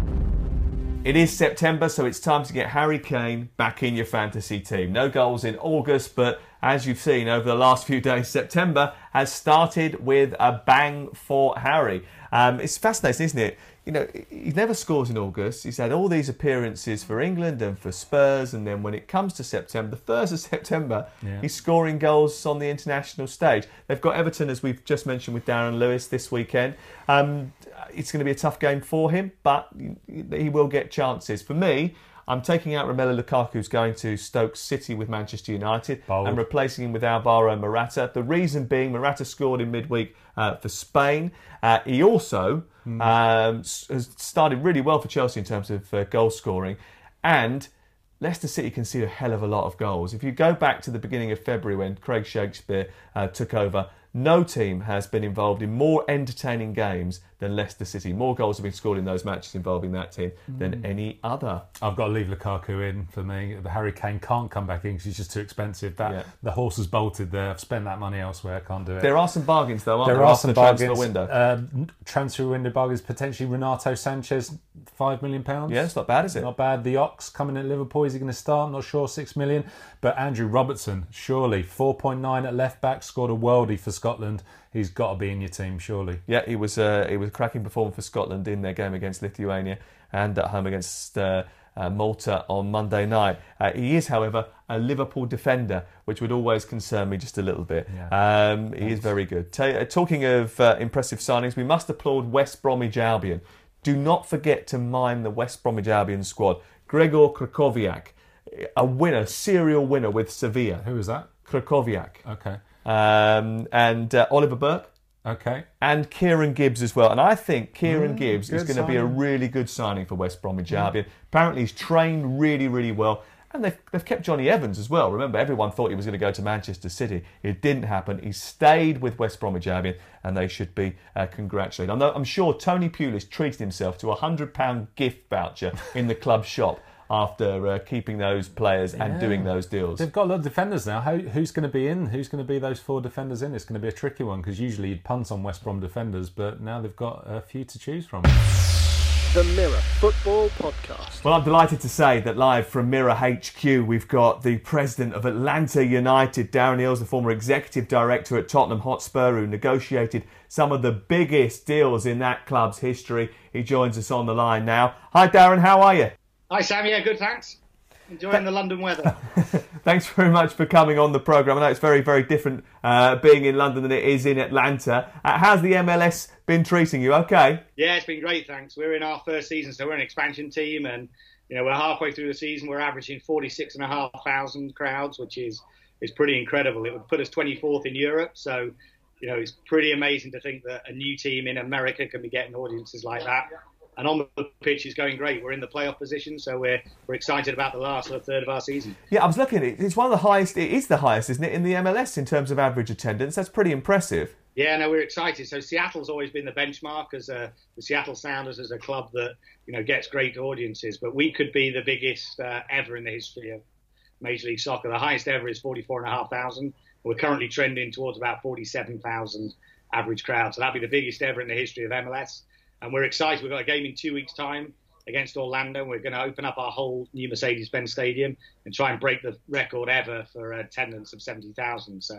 It is September, so it's time to get Harry Kane back in your fantasy team. No goals in August, but as you've seen over the last few days, September has started with a bang for Harry. Um, it's fascinating, isn't it? You know, he never scores in August. He's had all these appearances for England and for Spurs, and then when it comes to September, the 1st of September, yeah. he's scoring goals on the international stage. They've got Everton, as we've just mentioned with Darren Lewis this weekend. Um, it's going to be a tough game for him, but he will get chances. For me, I'm taking out Romelu Lukaku, who's going to Stoke City with Manchester United, Bold. and replacing him with Alvaro Morata. The reason being, Morata scored in midweek uh, for Spain. Uh, he also mm. um, has started really well for Chelsea in terms of uh, goal scoring, and Leicester City concede a hell of a lot of goals. If you go back to the beginning of February when Craig Shakespeare uh, took over, no team has been involved in more entertaining games than Leicester City. More goals have been scored in those matches involving that team mm. than any other. I've got to leave Lukaku in for me. The Harry Kane can't come back in because he's just too expensive. That yeah. the horse has bolted there. I've spent that money elsewhere. I can't do it. There are some bargains though. Aren't there, there are some the bargains. Transfer window. Uh, transfer window bargains potentially. Renato Sanches, five million pounds. Yeah, it's not bad, is it? Not bad. The Ox coming at Liverpool. Is he going to start? Not sure. Six million. But Andrew Robertson, surely four point nine at left back, scored a worldie for Scotland he's got to be in your team, surely. Yeah, he was. Uh, he was a cracking performer for Scotland in their game against Lithuania and at home against uh, uh, Malta on Monday night. Uh, he is, however, a Liverpool defender, which would always concern me just a little bit. Yeah. Um, he is very good. Ta- uh, talking of uh, impressive signings, we must applaud West Bromwich Albion. Do not forget to mime the West Bromwich Albion squad. Gregor Krychowiak a winner, serial winner with Sevilla, Who is that? Krakowiak, Okay. Um, and uh, Oliver Burke. Okay. and Kieran Gibbs as well. And I think Kieran Gibbs is Mm, going to be a really good signing for West Bromwich Albion. Apparently, he's trained really, really well. And they've, they've kept Jonny Evans as well. Remember, everyone thought he was going to go to Manchester City. It didn't happen. He stayed with West Bromwich Albion, and they should be uh, congratulated. I'm, I'm sure Tony Pulis treated himself to a £100 gift voucher in the club shop after uh, keeping those players and doing those deals. They've got a lot of defenders now. How, who's going to be in? Who's going to be those four defenders in? It's going to be a tricky one because usually you'd punt on West Brom defenders, but now they've got a few to choose from. The Mirror Football Podcast. Well, I'm delighted to say that live from Mirror HQ, we've got the president of Atlanta United, Darren Eales, the former executive director at Tottenham Hotspur, who negotiated some of the biggest deals in that club's history. He joins us on the line now. Hi, Darren, how are you? Hi Sam, yeah, good, thanks. Enjoying the London weather. Thanks very much for coming on the programme. I know it's very, very different uh, being in London than it is in Atlanta. Uh, how's the MLS been treating you? Okay. yeah, it's been great, thanks. We're in our first season, so we're an expansion team, and you know we're halfway through the season. We're averaging forty-six and a half thousand crowds, which is is pretty incredible. It would put us twenty-fourth in Europe, so you know it's pretty amazing to think that a new team in America can be getting audiences like that. And on the pitch is going great. We're in the playoff position, so we're we're excited about the last sort of third of our season. Yeah, I was looking at it. It's one of the highest, it is the highest, isn't it, in the MLS in terms of average attendance? That's pretty impressive. Yeah, no, we're excited. So Seattle's always been the benchmark as a the Seattle Sounders as a club that you know gets great audiences, but we could be the biggest uh, ever in the history of Major League Soccer. The highest ever is forty four and a half thousand. We're currently trending towards about forty seven thousand average crowd, so that'd be the biggest ever in the history of MLS. And we're excited. We've got a game in two weeks' time against Orlando. We're going to open up our whole new Mercedes-Benz Stadium and try and break the record ever for uh, attendance of seventy thousand. So.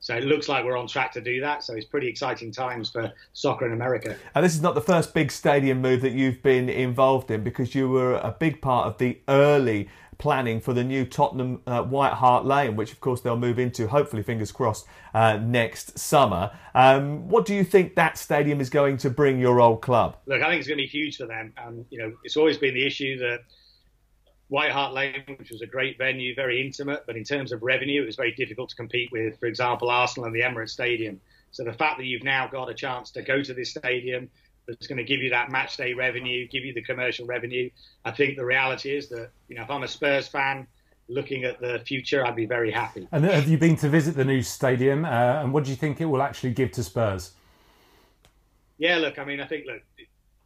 So it looks like we're on track to do that. So it's pretty exciting times for soccer in America. And this is not the first big stadium move that you've been involved in because you were a big part of the early planning for the new Tottenham uh, White Hart Lane, which of course they'll move into, hopefully, fingers crossed, uh, next summer. Um, what do you think that stadium is going to bring your old club? Look, I think it's going to be huge for them. Um, you know, it's always been the issue that White Hart Lane, which was a great venue, very intimate, but in terms of revenue, it was very difficult to compete with, for example, Arsenal and the Emirates Stadium. So the fact that you've now got a chance to go to this stadium that's going to give you that match day revenue, give you the commercial revenue, I think the reality is that, you know, if I'm a Spurs fan looking at the future, I'd be very happy. And have you been to visit the new stadium? Uh, and what do you think it will actually give to Spurs? Yeah, look, I mean, I think, look,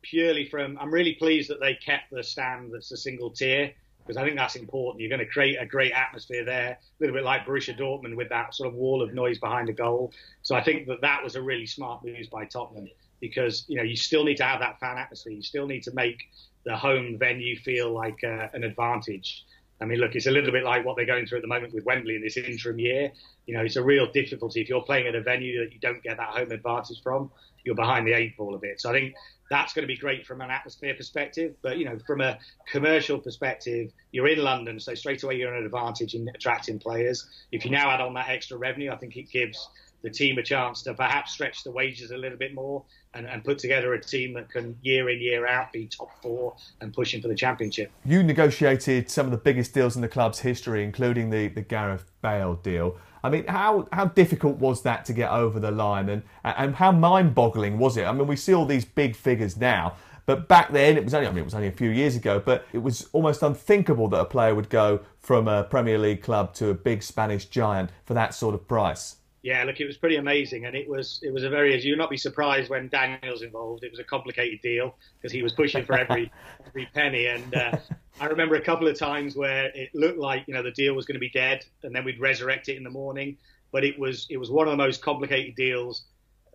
purely from, I'm really pleased that they kept the stand that's a single tier because I think that's important. You're going to create a great atmosphere there, a little bit like Borussia Dortmund with that sort of wall of noise behind the goal. So I think that that was a really smart move by Tottenham because you know you still need to have that fan atmosphere. You still need to make the home venue feel like uh, an advantage. I mean, look, it's a little bit like what they're going through at the moment with Wembley in this interim year. You know, it's a real difficulty if you're playing at a venue that you don't get that home advantage from. You're behind the eight ball a bit. So I think that's going to be great from an atmosphere perspective. But you know, from a commercial perspective, you're in London, so straight away you're an advantage in attracting players. If you now add on that extra revenue, I think it gives the team a chance to perhaps stretch the wages a little bit more and, and put together a team that can year in year out be top four and pushing for the championship. You negotiated some of the biggest deals in the club's history, including the, the Gareth Bale deal. I mean, how, how difficult was that to get over the line, and and how mind boggling was it? I mean, we see all these big figures now, but back then it was only I mean it was only a few years ago, but it was almost unthinkable that a player would go from a Premier League club to a big Spanish giant for that sort of price. Yeah, look, it was pretty amazing, and it was it was a very. As you'll not be surprised when Daniel's involved. It was a complicated deal because he was pushing for every every penny, and uh, I remember a couple of times where it looked like you know the deal was going to be dead, and then we'd resurrect it in the morning. But it was it was one of the most complicated deals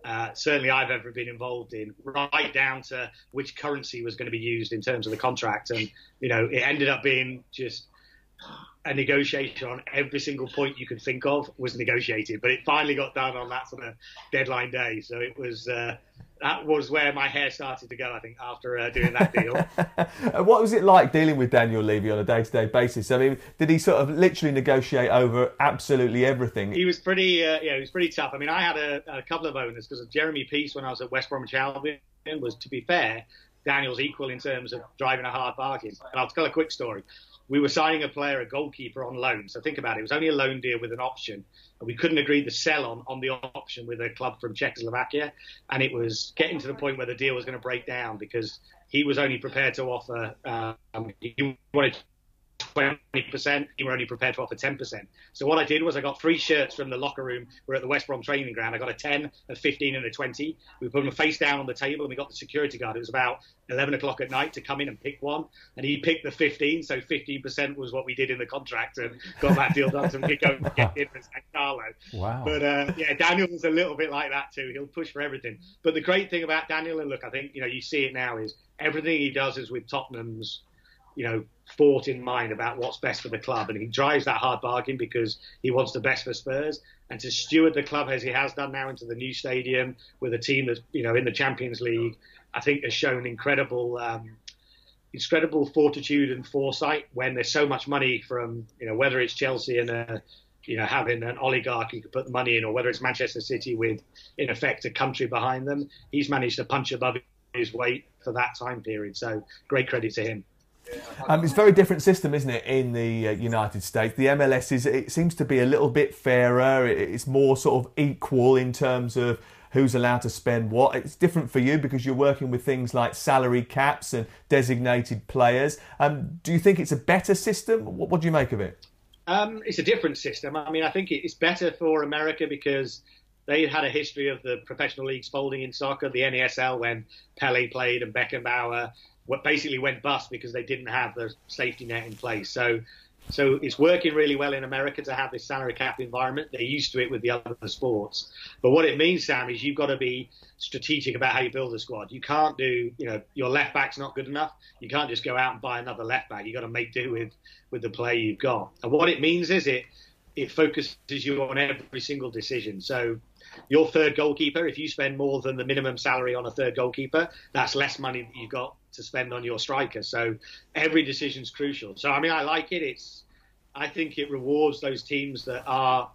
uh, certainly I've ever been involved in, right down to which currency was going to be used in terms of the contract, and you know it ended up being just a negotiation on every single point you could think of was negotiated, but it finally got done on that sort of deadline day. So it was uh, that was where my hair started to go. I think after uh, doing that deal. what was it like dealing with Daniel Levy on a day-to-day basis? I mean, did he sort of literally negotiate over absolutely everything? He was pretty, uh, yeah, he was pretty tough. I mean, I had a, a couple of owners because Jeremy Peace when I was at West Bromwich Albion was, to be fair, Daniel's equal in terms of driving a hard bargain. And I'll tell a quick story. We were signing a player, a goalkeeper on loan. So think about it. It was only a loan deal with an option. And we couldn't agree the sell on, on the option with a club from Czechoslovakia. And it was getting to the point where the deal was going to break down because he was only prepared to offer, um, he wanted 20%, you were only prepared to offer 10%. So what I did was I got three shirts from the locker room. We're at the West Brom training ground. I got a 10, a 15, and a 20. We put them face down on the table and we got the security guard. It was about 11 o'clock at night to come in and pick one. And he picked the 15, so 15% was what we did in the contract and got that deal done so we could go and get in for San Carlo. Wow. But uh, yeah, Daniel was a little bit like that too. He'll push for everything. But the great thing about Daniel, and look, I think, you know, you see it now, is everything he does is with Tottenham's you know, thought in mind about what's best for the club. And he drives that hard bargain because he wants the best for Spurs. And to steward the club as he has done now into the new stadium with a team that's, you know, in the Champions League, I think has shown incredible, um, incredible fortitude and foresight when there's so much money from, you know, whether it's Chelsea and, uh, you know, having an oligarch who could put money in, or whether it's Manchester City with, in effect, a country behind them. He's managed to punch above his weight for that time period. So great credit to him. Um, it's a very different system, isn't it, in the uh, United States? The MLS is it seems to be a little bit fairer. It's more sort of equal in terms of who's allowed to spend what. It's different for you because you're working with things like salary caps and designated players. Um, do you think it's a better system? What, what do you make of it? Um, it's a different system. I mean, I think it's better for America because they had a history of the professional leagues folding in soccer, the NASL when Pele played and Beckenbauer what basically went bust because they didn't have the safety net in place. So, so it's working really well in America to have this salary cap environment. They're used to it with the other sports. But what it means, Sam, is you've got to be strategic about how you build a squad. You can't do, you know, your left back's not good enough. You can't just go out and buy another left back. You've got to make do with with the player you've got. And what it means is it it focuses you on every single decision. So your third goalkeeper, if you spend more than the minimum salary on a third goalkeeper, that's less money that you've got to spend on your striker. So every decision is crucial. So I mean, I like it. It's I think it rewards those teams that are.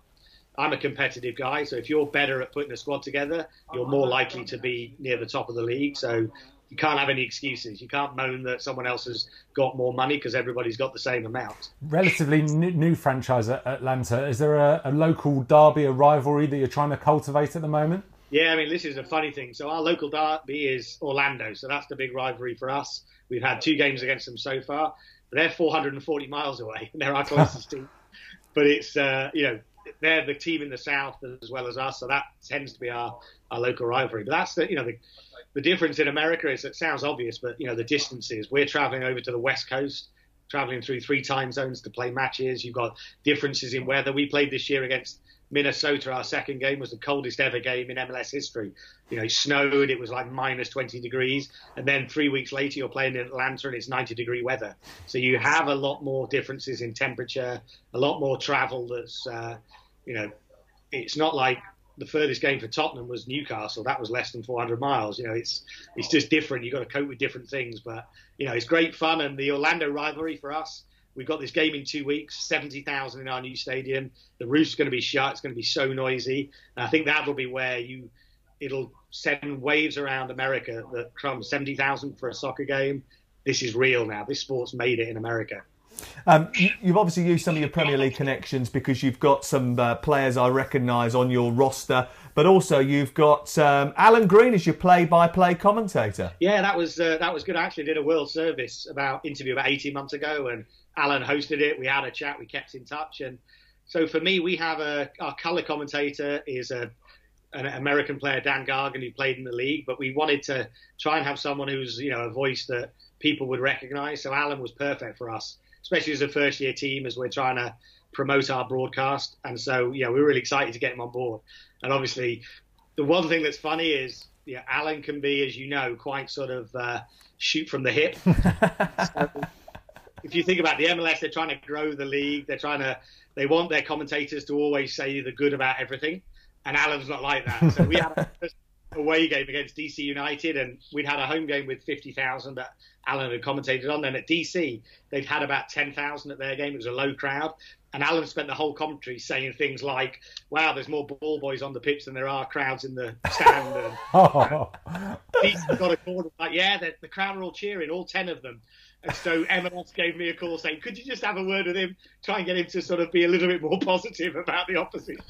I'm a competitive guy, so if you're better at putting a squad together, you're more likely to be near the top of the league. So you can't have any excuses. You can't moan that someone else has got more money because everybody's got the same amount. Relatively new, franchise at Atlanta. Is there a, a, local derby, a rivalry that you're trying to cultivate at the moment? Yeah, I mean, this is a funny thing. So our local derby is Orlando, so that's the big rivalry for us. We've had two games against them so far. But they're 440 miles away, and they're our closest team. But it's uh, you know they're the team in the south as well as us, so that tends to be our, our local rivalry. But that's the you know the, the difference in America is it sounds obvious, but you know the distances. We're traveling over to the west coast, traveling through three time zones to play matches. You've got differences in weather. We played this year against Minnesota, our second game was the coldest ever game in MLS history. You know, it snowed, it was like minus 20 degrees. And then three weeks later, you're playing in Atlanta and it's 90 degree weather. So you have a lot more differences in temperature, a lot more travel that's, uh, you know, it's not like the furthest game for Tottenham was Newcastle. That was less than 400 miles. You know, it's it's just different. You've got to cope with different things. But, you know, it's great fun. And the Orlando rivalry for us, We've got this game in two weeks, 70,000 in our new stadium. The roof's going to be shut. It's going to be so noisy. And I think that'll be where you, it'll send waves around America that come 70,000 for a soccer game. This is real now. This sport's made it in America. Um, you've obviously used some of your Premier League connections because you've got some uh, players I recognise on your roster, but also you've got um, Alan Green as your play-by-play commentator. Yeah, that was uh, that was good. I actually did a World Service about interview about 18 months ago, and Alan hosted it. We had a chat. We kept in touch, and so for me, we have a our color commentator is a an American player, Dan Gargan, who played in the league. But we wanted to try and have someone who's you know a voice that people would recognise. So Alan was perfect for us, especially as a first year team as we're trying to promote our broadcast. And so yeah, we are really excited to get him on board. And obviously, the one thing that's funny is yeah, Alan can be, as you know, quite sort of uh, shoot from the hip. so, if you think about the MLS, they're trying to grow the league. They're trying to, they want their commentators to always say the good about everything. And Alan's not like that. So we had a away game against DC United, and we'd had a home game with 50,000 that Alan had commentated on. Then at DC, they'd had about 10,000 at their game. It was a low crowd. And Alan spent the whole commentary saying things like, wow, there's more ball boys on the pitch than there are crowds in the stand. And oh. got a corner like, yeah, the crowd are all cheering, all 10 of them. And so MLS gave me a call saying, "Could you just have a word with him, try and get him to sort of be a little bit more positive about the opposition?"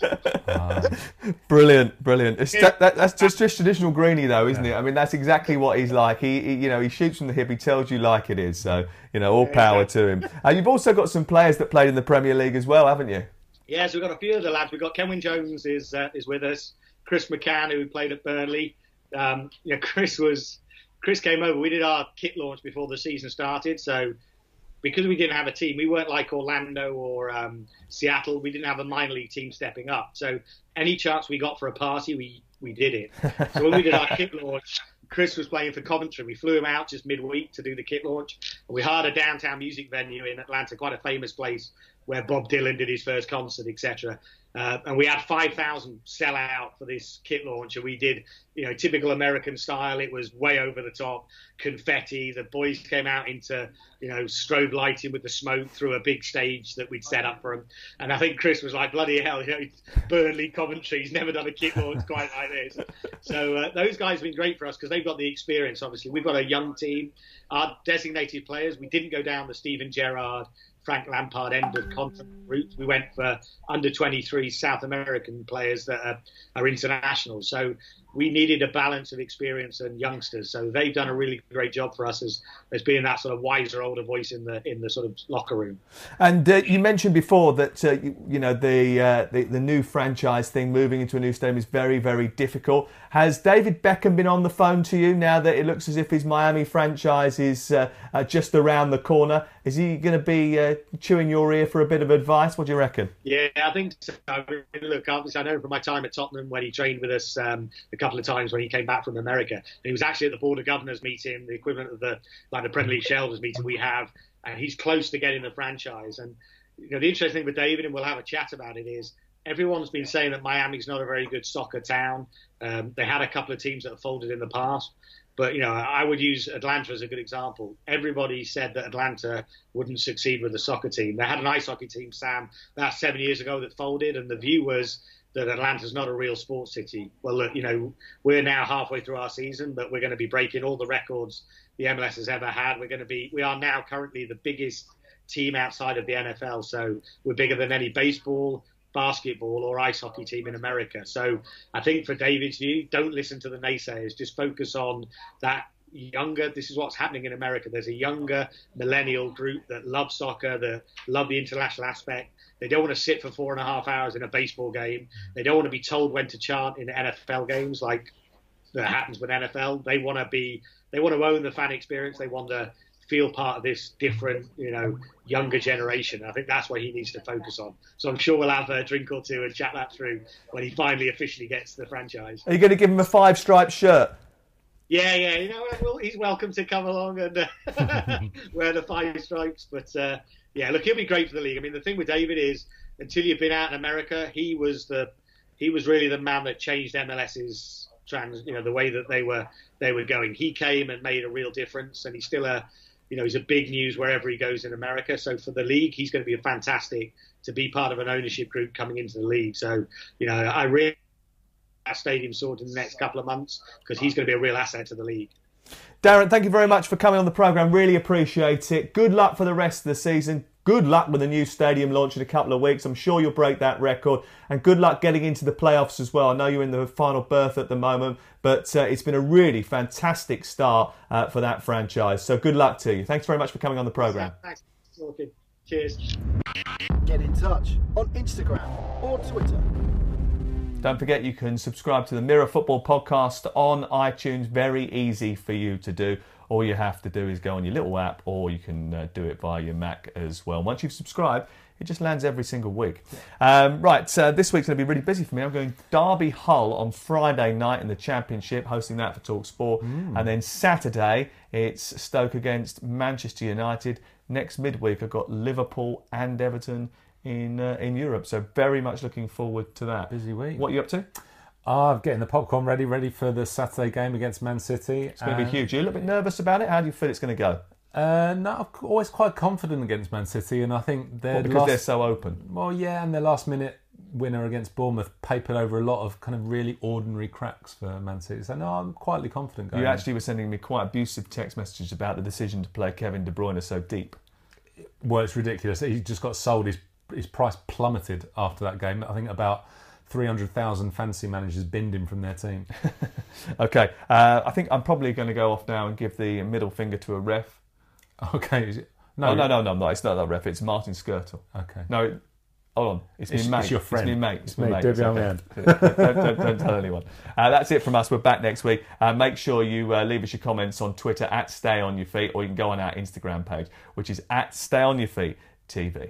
brilliant, brilliant. It's, that, that, that's just, just traditional Greeny, though, isn't it? I mean, that's exactly what he's like. He, he, you know, he shoots from the hip. He tells you like it is. So, you know, all power to him. Uh, you've also got some players that played in the Premier League as well, haven't you? Yeah, so we've got a few of the lads. We've got Kenwyne Jones is uh, is with us. Chris McCann, who played at Burnley. Um, yeah, Chris was Chris came over. We did our kit launch before the season started, so because we didn't have a team, we weren't like Orlando or um, Seattle. We didn't have a minor league team stepping up. So any chance we got for a party, we we did it. So when we did our kit launch, Chris was playing for Coventry. We flew him out just midweek to do the kit launch. And we hired a downtown music venue in Atlanta, quite a famous place where Bob Dylan did his first concert, etc. Uh, and we had 5,000 sell out for this kit launch, and we did, you know, typical American style. It was way over the top, confetti. The boys came out into, you know, strobe lighting with the smoke through a big stage that we'd set up for them. And I think Chris was like, bloody hell, you know, Burnley, Coventry, he's never done a kit launch quite like this. So uh, those guys have been great for us because they've got the experience, obviously. We've got a young team. Our designated players, we didn't go down the Steven Gerrard Frank Lampard end of contract route. We went for under 23 South American players that are, are international. So we needed a balance of experience and youngsters. So they've done a really great job for us as, as being that sort of wiser older voice in the in the sort of locker room. And uh, you mentioned before that uh, you, you, know the, uh, the, the new franchise thing, moving into a new stadium is very very difficult. Has David Beckham been on the phone to you now that it looks as if his Miami franchise is uh, uh, just around the corner? Is he going to be uh, chewing your ear for a bit of advice? What do you reckon? Yeah, I think so. I mean, look, obviously, I know from my time at Tottenham when he trained with us um, couple of times when he came back from America. And he was actually at the Board of Governors meeting, the equivalent of the like the Premier League shareholders meeting we have, and he's close to getting the franchise. And you know, the interesting thing with David, and we'll have a chat about it, is everyone's been saying that Miami's not a very good soccer town. Um, they had a couple of teams that have folded in the past. But you know, I would use Atlanta as a good example. Everybody said that Atlanta wouldn't succeed with a soccer team. They had an ice hockey team, Sam, about seven years ago that folded, and the view was that Atlanta's not a real sports city. Well, look, you know, we're now halfway through our season, but we're going to be breaking all the records the MLS has ever had. We're going to be, we are now currently the biggest team outside of the NFL. So we're bigger than any baseball, basketball or ice hockey team in America. So I think for David's view, don't listen to the naysayers. Just focus on that younger. This is what's happening in America. There's a younger millennial group that love soccer, that love the international aspect. They don't want to sit for four and a half hours in a baseball game. They don't want to be told when to chant in NFL games like that happens with NFL. They want to be. They want to own the fan experience. They want to feel part of this different, you know, younger generation. I think that's what he needs to focus on. So I'm sure we'll have a drink or two and chat that through when he finally officially gets the franchise. Are you going to give him a five stripe shirt? Yeah, yeah, you know, well, he's welcome to come along and uh, wear the five stripes. But uh, yeah, look, he'll be great for the league. I mean, the thing with David is, until you've been out in America, he was the he was really the man that changed MLS's trans, you know, the way that they were they were going. He came and made a real difference, and he's still a you know, he's a big news wherever he goes in America. So for the league, he's going to be fantastic to be part of an ownership group coming into the league. So, you know, I really stadium sorted in the next couple of months because he's going to be a real asset to the league. Darren, thank you very much for coming on the programme. Really appreciate it. Good luck for the rest of the season. Good luck with the new stadium launch in a couple of weeks. I'm sure you'll break that record. And good luck getting into the playoffs as well. I know you're in the final berth at the moment, but uh, it's been a really fantastic start uh, for that franchise. So good luck to you. Thanks very much for coming on the programme. Thanks. Cheers. Get in touch on Instagram or Twitter. Don't forget you can subscribe to the Mirror Football podcast on iTunes. Very easy for you to do all you have to do is go on your little app or you can uh, do it via your Mac as well. Once you've subscribed, it just lands every single week. Um, right, so this week's going to be really busy for me. I'm going Derby Hull on Friday night in the Championship, hosting that for Talk Sport. Mm. And then Saturday, it's Stoke against Manchester United. Next midweek, I've got Liverpool and Everton in uh, in Europe. So very much looking forward to that. Busy week. What are you up to? Ah, I'm getting the popcorn ready, ready for the Saturday game against Man City. It's going to be huge. Are you a little bit nervous about it? How do you feel it's going to go? Uh, no, I'm always quite confident against Man City, and I think they're well, because last, they're so open. Well, yeah, and their last minute winner against Bournemouth papered over a lot of kind of really ordinary cracks for Man City. So no, I'm quietly confident. You in. actually were sending me quite abusive text messages about the decision to play Kevin De Bruyne so deep. well, it's ridiculous. He just got sold. His his price plummeted after that game. I think about three hundred thousand fantasy managers binned him from their team. Okay, uh, I think I'm probably going to go off now and give the middle finger to a ref. okay, is it- No, no, no, no, no. It's not that ref. It's Martin Skirtle. Okay. No, hold on. It's, It's- me mate. it's your friend. It's me mate. It's, It's me mate. do It's it on okay. don't, don't, don't tell anyone. Uh, that's it from us. We're back next week. Uh, make sure you uh, leave us your comments on Twitter at Stay On Your Feet, or you can go on our Instagram page, which is at Stay On Your Feet TV.